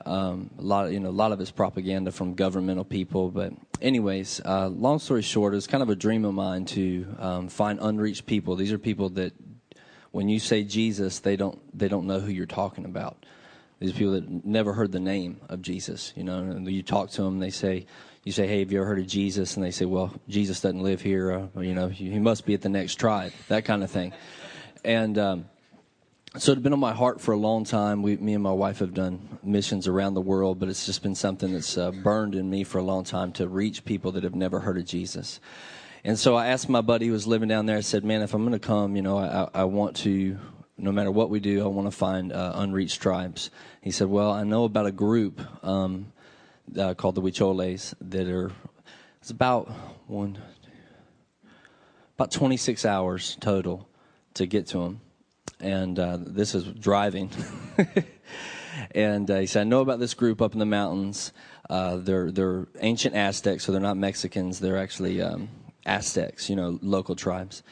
Um, a lot, of, you know, a lot of it's propaganda from governmental people. But, anyways, uh, long story short, it's kind of a dream of mine to um, find unreached people. These are people that, when you say Jesus, they don't they don't know who you're talking about. These people that never heard the name of Jesus. You know, and you talk to them, they say, you say, "Hey, have you ever heard of Jesus?" And they say, "Well, Jesus doesn't live here. Uh, you know, he must be at the next tribe." That kind of thing. And um, so it's been on my heart for a long time. We, me and my wife have done missions around the world, but it's just been something that's uh, burned in me for a long time to reach people that have never heard of Jesus. And so I asked my buddy who was living down there. I said, "Man, if I'm going to come, you know, I, I, want to, no matter what we do, I want to find uh, unreached tribes." He said, "Well, I know about a group um, uh, called the Huicholes that are. It's about one, about 26 hours total to get to them." and uh, this is driving. and uh, he said, "I know about this group up in the mountains. Uh, they're they're ancient Aztecs, so they're not Mexicans. They're actually um, Aztecs, you know, local tribes."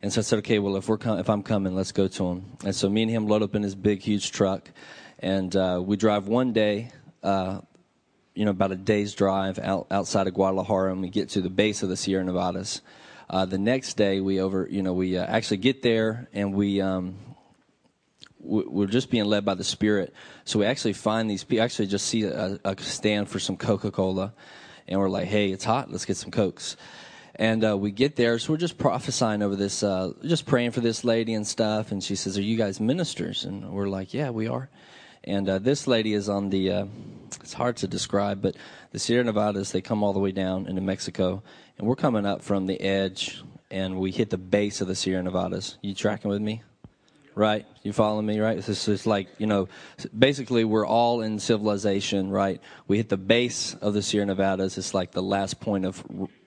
And so I said, "Okay, well, if we're com- if I'm coming, let's go to them." And so me and him load up in his big, huge truck, and uh, we drive one day. Uh, you know, about a day's drive out, outside of Guadalajara, and we get to the base of the Sierra Nevadas. Uh, the next day, we over, you know, we uh, actually get there and we, um, we're just being led by the Spirit. So we actually find these people, actually just see a, a stand for some Coca Cola. And we're like, hey, it's hot. Let's get some Cokes. And uh, we get there. So we're just prophesying over this, uh, just praying for this lady and stuff. And she says, Are you guys ministers? And we're like, Yeah, we are. And uh, this lady is on the, uh, it's hard to describe, but the Sierra Nevadas, they come all the way down into Mexico. And we're coming up from the edge and we hit the base of the Sierra Nevadas. You tracking with me? Right? You following me, right? It's just like, you know, basically we're all in civilization, right? We hit the base of the Sierra Nevadas. It's like the last point of,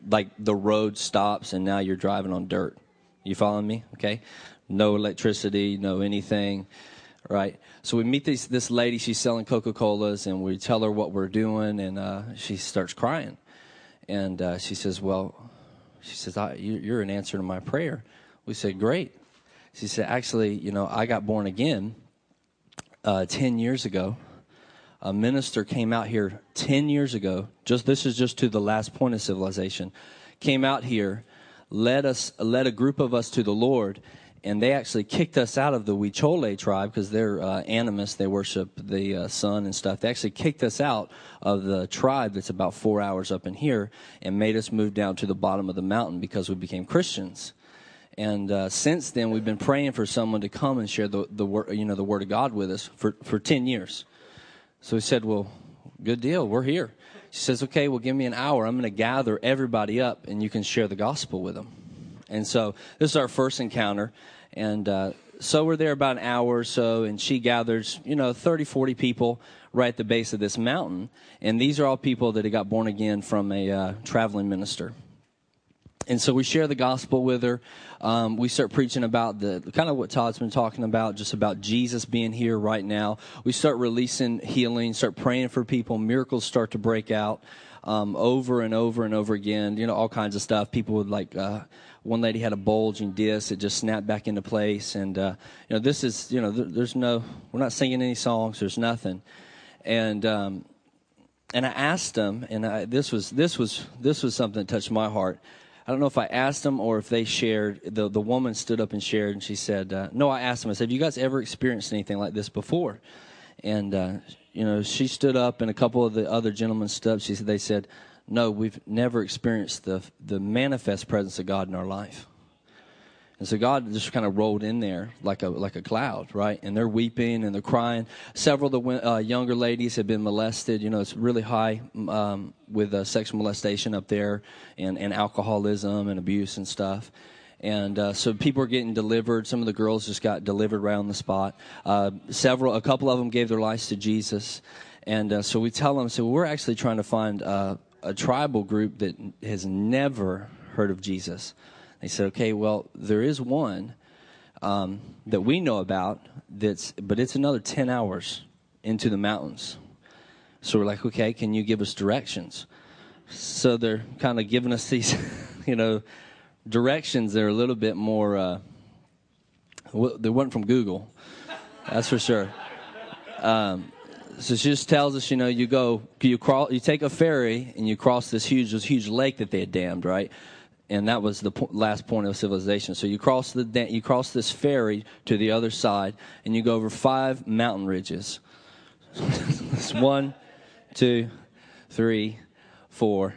like, the road stops and now you're driving on dirt. You following me? Okay? No electricity, no anything right? So we meet this this lady. She's selling Coca Colas, and we tell her what we're doing, and uh, she starts crying. And uh, she says, Well, she says, You're an answer to my prayer. We said, Great. She said, Actually, you know, I got born again uh, 10 years ago. A minister came out here 10 years ago. Just This is just to the last point of civilization. Came out here, led us, led a group of us to the Lord, and they actually kicked us out of the Huichole tribe because they're uh, animists. They worship the uh, sun and stuff. They actually kicked us out of the tribe that's about four hours up in here and made us move down to the bottom of the mountain because we became Christians. And uh, since then, we've been praying for someone to come and share the, the word, you know, the word of God with us for, for 10 years. So we said, well, good deal. We're here. She says, okay, well, give me an hour. I'm going to gather everybody up and you can share the gospel with them. And so this is our first encounter. And uh, so we're there about an hour or so, and she gathers, you know, 30, 40 people right at the base of this mountain. And these are all people that had got born again from a uh, traveling minister. And so we share the gospel with her. Um, we start preaching about the kind of what Todd's been talking about, just about Jesus being here right now. We start releasing healing, start praying for people. Miracles start to break out um, over and over and over again. You know, all kinds of stuff. People would like. Uh, one lady had a bulging disc; it just snapped back into place. And uh, you know, this is you know, there, there's no, we're not singing any songs. There's nothing. And um, and I asked them, and I, this was this was this was something that touched my heart. I don't know if I asked them or if they shared. The, the woman stood up and shared, and she said, uh, No, I asked them. I said, Have you guys ever experienced anything like this before? And, uh, you know, she stood up, and a couple of the other gentlemen stood up. She said, They said, No, we've never experienced the, the manifest presence of God in our life. And so God just kind of rolled in there like a like a cloud, right? And they're weeping and they're crying. Several of the uh, younger ladies have been molested. You know, it's really high um, with uh, sexual molestation up there, and and alcoholism and abuse and stuff. And uh, so people are getting delivered. Some of the girls just got delivered right on the spot. Uh, several, a couple of them gave their lives to Jesus. And uh, so we tell them, so we're actually trying to find uh, a tribal group that has never heard of Jesus they said, okay, well, there is one um, that we know about that's, but it's another 10 hours into the mountains. So we're like, okay, can you give us directions? So they're kind of giving us these, you know, directions. that are a little bit more, uh, they weren't from Google, that's for sure. Um, so she just tells us, you know, you go, you crawl, you take a ferry and you cross this huge, this huge lake that they had dammed, right? and that was the po- last point of civilization. So you cross the da- you cross this ferry to the other side, and you go over five mountain ridges. it's one, two, three, four,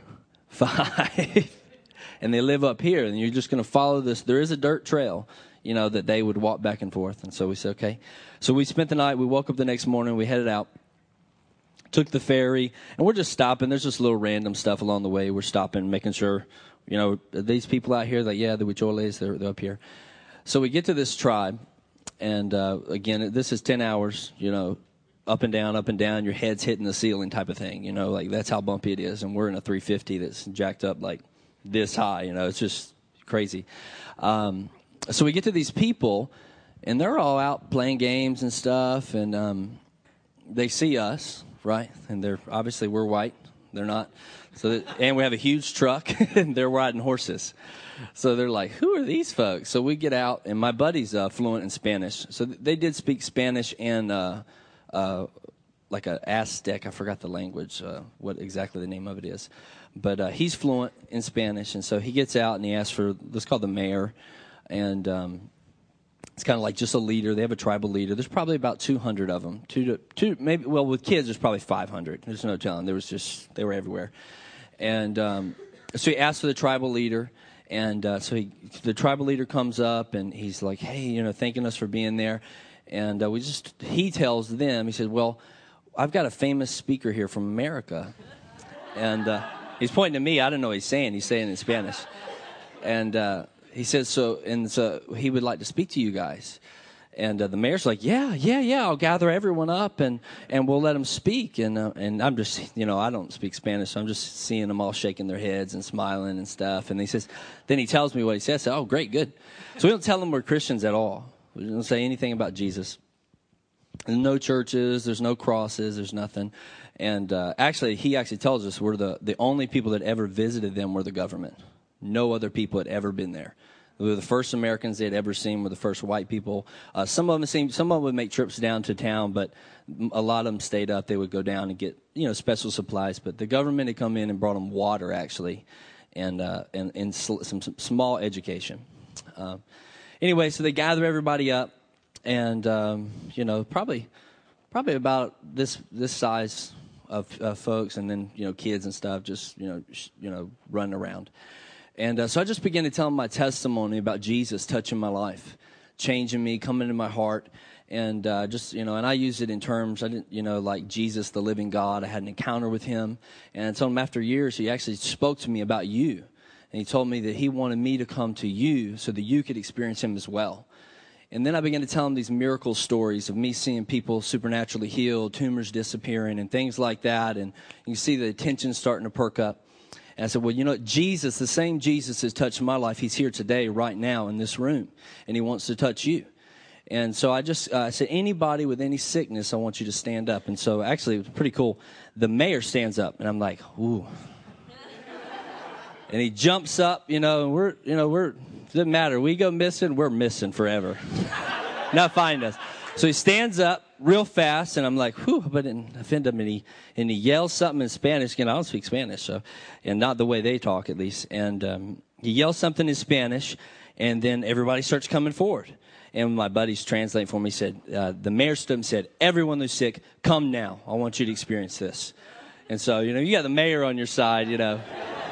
five, and they live up here. And you're just going to follow this. There is a dirt trail, you know, that they would walk back and forth. And so we said, okay. So we spent the night. We woke up the next morning. We headed out took the ferry, and we're just stopping. There's just little random stuff along the way. We're stopping, making sure you know, these people out here, like, yeah, the Huicholes, they're, they're up here. So we get to this tribe, and uh, again, this is 10 hours, you know, up and down, up and down, your head's hitting the ceiling type of thing, you know, like that's how bumpy it is. And we're in a 350 that's jacked up like this high, you know, it's just crazy. Um, so we get to these people, and they're all out playing games and stuff, and um, they see us, right? And they're obviously we're white, they're not. So, that, and we have a huge truck, and they're riding horses. So they're like, "Who are these folks?" So we get out, and my buddy's uh, fluent in Spanish. So they did speak Spanish and uh, uh, like a Aztec. I forgot the language, uh, what exactly the name of it is, but uh, he's fluent in Spanish, and so he gets out and he asks for let's call the mayor, and um, it's kind of like just a leader. They have a tribal leader. There's probably about 200 of them. Two to two, maybe. Well, with kids, there's probably 500. There's no telling. There was just they were everywhere, and um, so he asked for the tribal leader, and uh, so he, the tribal leader comes up and he's like, "Hey, you know, thanking us for being there," and uh, we just he tells them, he says, "Well, I've got a famous speaker here from America," and uh, he's pointing to me. I don't know what he's saying. He's saying in Spanish, and uh, he says so, and so he would like to speak to you guys. And uh, the mayor's like, yeah, yeah, yeah. I'll gather everyone up and, and we'll let them speak. And uh, and I'm just, you know, I don't speak Spanish, so I'm just seeing them all shaking their heads and smiling and stuff. And he says, then he tells me what he says. oh, great, good. So we don't tell them we're Christians at all. We don't say anything about Jesus. There's no churches. There's no crosses. There's nothing. And uh, actually, he actually tells us we're the the only people that ever visited them were the government. No other people had ever been there. We were the first Americans they had ever seen. Were the first white people. Uh, some of them seemed, some of them would make trips down to town, but a lot of them stayed up. They would go down and get you know special supplies. But the government had come in and brought them water actually, and uh, and, and some, some, small education. Uh, anyway, so they gather everybody up, and um, you know probably probably about this this size of folks, and then you know kids and stuff, just you know sh- you know running around. And uh, so I just began to tell him my testimony about Jesus touching my life, changing me, coming into my heart. And uh, just, you know, and I used it in terms, I didn't, you know, like Jesus, the living God. I had an encounter with him. And I told him after years, he actually spoke to me about you. And he told me that he wanted me to come to you so that you could experience him as well. And then I began to tell him these miracle stories of me seeing people supernaturally healed, tumors disappearing, and things like that. And you see the attention starting to perk up. And I said, Well, you know, Jesus, the same Jesus has touched my life, he's here today, right now, in this room, and he wants to touch you. And so I just uh, I said, anybody with any sickness, I want you to stand up. And so actually, it was pretty cool. The mayor stands up, and I'm like, ooh. and he jumps up, you know, and we're, you know, we're, doesn't matter. We go missing, we're missing forever. Not find us. So he stands up real fast, and I'm like, whew, but didn't offend him. And he, and he yells something in Spanish. Again, I don't speak Spanish, so, and not the way they talk, at least. And um, he yells something in Spanish, and then everybody starts coming forward. And my buddies translating for me said, uh, the mayor stood and said, everyone who's sick, come now. I want you to experience this. And so, you know, you got the mayor on your side, you know.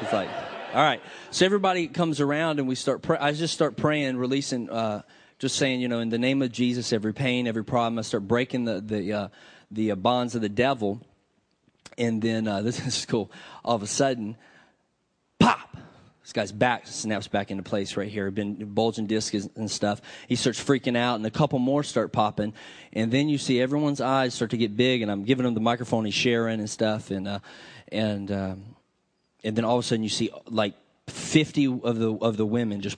It's like, all right. So everybody comes around and we start, I just start praying, releasing, uh, just saying, you know, in the name of Jesus, every pain, every problem, I start breaking the, the, uh, the uh, bonds of the devil. And then, uh, this is cool. All of a sudden, pop! This guy's back snaps back into place right here. Been bulging discs and stuff. He starts freaking out, and a couple more start popping. And then you see everyone's eyes start to get big, and I'm giving him the microphone. He's sharing and stuff, and uh, and um, and then all of a sudden you see like 50 of the of the women just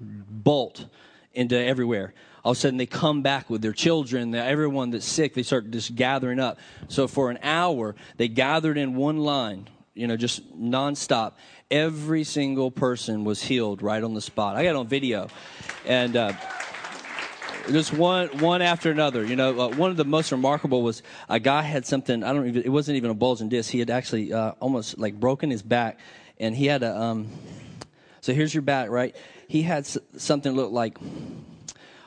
bolt into everywhere. All of a sudden they come back with their children, everyone that's sick. They start just gathering up. So for an hour they gathered in one line, you know, just nonstop every single person was healed right on the spot. I got on video, and uh, just one one after another. You know, uh, one of the most remarkable was a guy had something. I don't even. It wasn't even a bulging disc. He had actually uh, almost like broken his back, and he had a. Um, so here's your back, right? He had something look like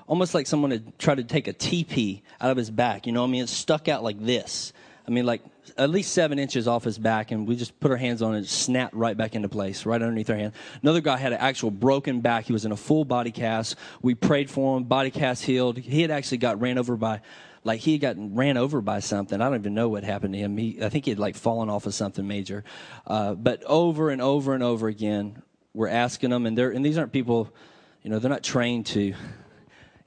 almost like someone had tried to take a TP out of his back. You know, what I mean, it stuck out like this. I mean, like at least seven inches off his back, and we just put our hands on it, and snapped right back into place, right underneath our hand. Another guy had an actual broken back. He was in a full body cast. We prayed for him. Body cast healed. He had actually got ran over by, like he had gotten ran over by something. I don't even know what happened to him. He, I think he had like fallen off of something major. Uh, but over and over and over again, we're asking them, and they're and these aren't people, you know, they're not trained to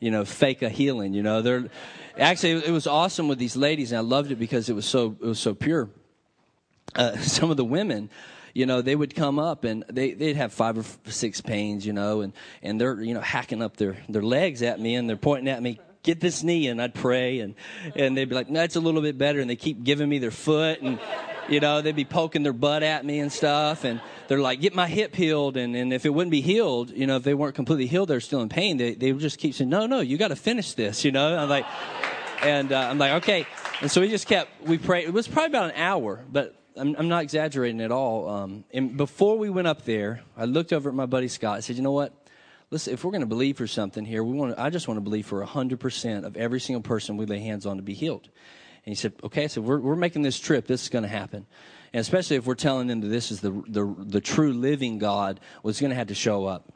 you know, fake a healing. You know, they're actually it was awesome with these ladies, and I loved it because it was so it was so pure. Uh, some of the women, you know, they would come up and they they'd have five or six pains, you know, and and they're you know hacking up their their legs at me and they're pointing at me. Get this knee, and I'd pray, and and they'd be like, "That's a little bit better," and they keep giving me their foot, and you know, they'd be poking their butt at me and stuff, and they're like, "Get my hip healed," and and if it wouldn't be healed, you know, if they weren't completely healed, they're still in pain. They they would just keep saying, "No, no, you got to finish this," you know. I'm like, and uh, I'm like, okay, and so we just kept we prayed. It was probably about an hour, but I'm, I'm not exaggerating at all. Um, and before we went up there, I looked over at my buddy Scott. I said, "You know what?" listen, if we're going to believe for something here, we want I just want to believe for 100% of every single person we lay hands on to be healed. And he said, okay, so we're, we're making this trip. This is going to happen. And especially if we're telling them that this is the, the, the true living God was going to have to show up.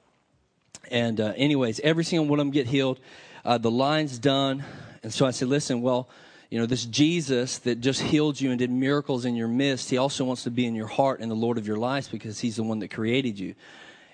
And uh, anyways, every single one of them get healed. Uh, the line's done. And so I said, listen, well, you know, this Jesus that just healed you and did miracles in your midst, he also wants to be in your heart and the Lord of your lives because he's the one that created you.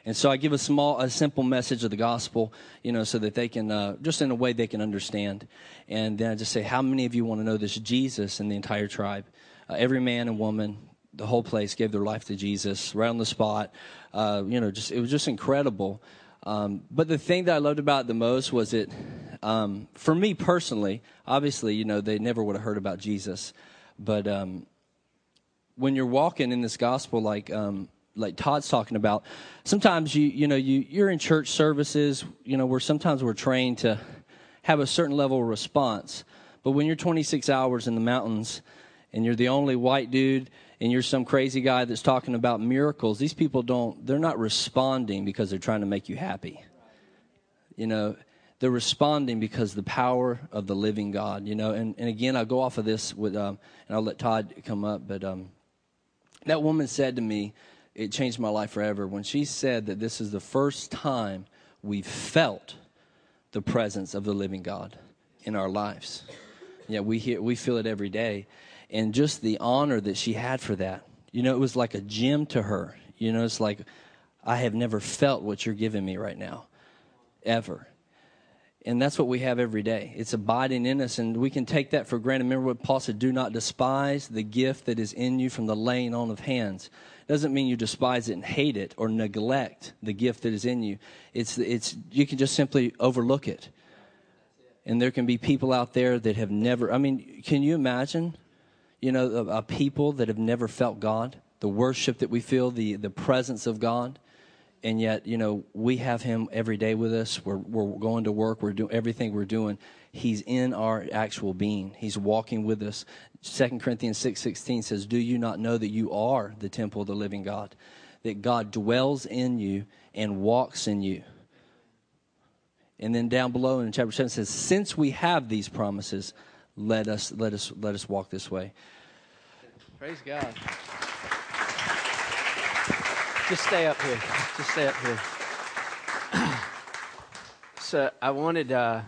And so I give a small, a simple message of the gospel, you know, so that they can, uh, just in a way they can understand. And then I just say, how many of you want to know this Jesus in the entire tribe? Uh, every man and woman, the whole place gave their life to Jesus right on the spot. Uh, you know, just it was just incredible. Um, but the thing that I loved about it the most was it, um, for me personally, obviously, you know, they never would have heard about Jesus. But um, when you're walking in this gospel, like, um, like Todd's talking about, sometimes you you know you you're in church services, you know, where sometimes we're trained to have a certain level of response. But when you're 26 hours in the mountains and you're the only white dude and you're some crazy guy that's talking about miracles, these people don't they're not responding because they're trying to make you happy. You know, they're responding because the power of the living God, you know, and, and again I'll go off of this with um, and I'll let Todd come up, but um, that woman said to me, it changed my life forever when she said that this is the first time we felt the presence of the living God in our lives. Yeah, we hear, we feel it every day, and just the honor that she had for that. You know, it was like a gem to her. You know, it's like I have never felt what you're giving me right now, ever. And that's what we have every day. It's abiding in us, and we can take that for granted. Remember what Paul said do not despise the gift that is in you from the laying on of hands. Doesn't mean you despise it and hate it or neglect the gift that is in you. It's, it's, you can just simply overlook it. And there can be people out there that have never, I mean, can you imagine, you know, a, a people that have never felt God? The worship that we feel, the, the presence of God and yet you know we have him every day with us. We're, we're going to work. We're doing everything we're doing. He's in our actual being. He's walking with us. 2 corinthians 6.16 says do you not know that you are the temple of the living god? That god dwells in you and walks in you? And then down below in chapter 7 says since we have these promises let us let us let us walk this way. Praise god just stay up here. Just stay up here. so I wanted uh,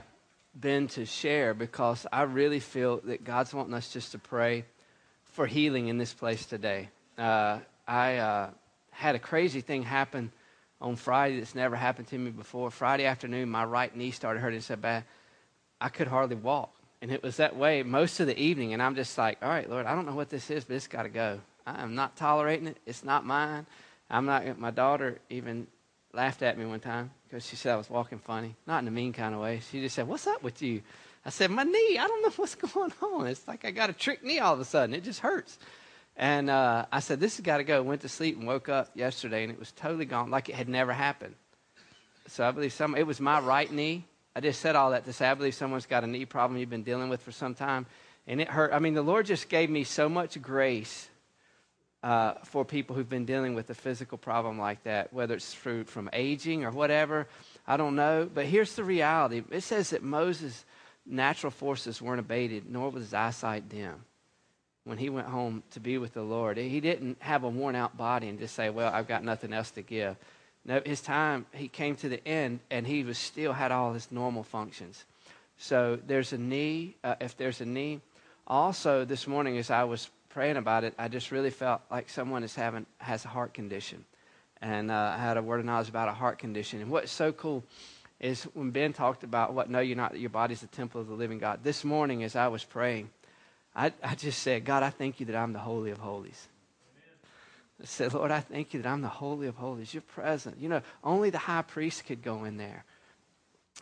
Ben to share because I really feel that God's wanting us just to pray for healing in this place today. Uh, I uh, had a crazy thing happen on Friday that's never happened to me before. Friday afternoon, my right knee started hurting so bad I could hardly walk. And it was that way most of the evening. And I'm just like, all right, Lord, I don't know what this is, but it's got to go. I am not tolerating it. It's not mine. I'm not. My daughter even laughed at me one time because she said I was walking funny, not in a mean kind of way. She just said, "What's up with you?" I said, "My knee. I don't know what's going on. It's like I got a trick knee all of a sudden. It just hurts." And uh, I said, "This has got to go." Went to sleep and woke up yesterday, and it was totally gone, like it had never happened. So I believe some. It was my right knee. I just said all that to say I believe someone's got a knee problem you've been dealing with for some time, and it hurt. I mean, the Lord just gave me so much grace uh, for people who've been dealing with a physical problem like that, whether it's through, from aging or whatever. I don't know. But here's the reality it says that Moses' natural forces weren't abated, nor was his eyesight dim when he went home to be with the Lord. He didn't have a worn out body and just say, Well, I've got nothing else to give. No, his time, he came to the end and he was still had all his normal functions. So there's a knee, uh, if there's a knee. Also, this morning as I was praying about it, I just really felt like someone is having has a heart condition, and uh, I had a word of knowledge about a heart condition. And what's so cool is when Ben talked about what no, you're not. Your body's the temple of the living God. This morning, as I was praying, I, I just said, God, I thank you that I'm the holy of holies. I said, Lord, I thank you that I'm the holy of holies. You're present. You know, only the high priest could go in there.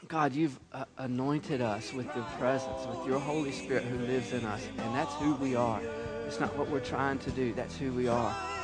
God, you've uh, anointed us with your presence, with your Holy Spirit who lives in us, and that's who we are. It's not what we're trying to do. That's who we are.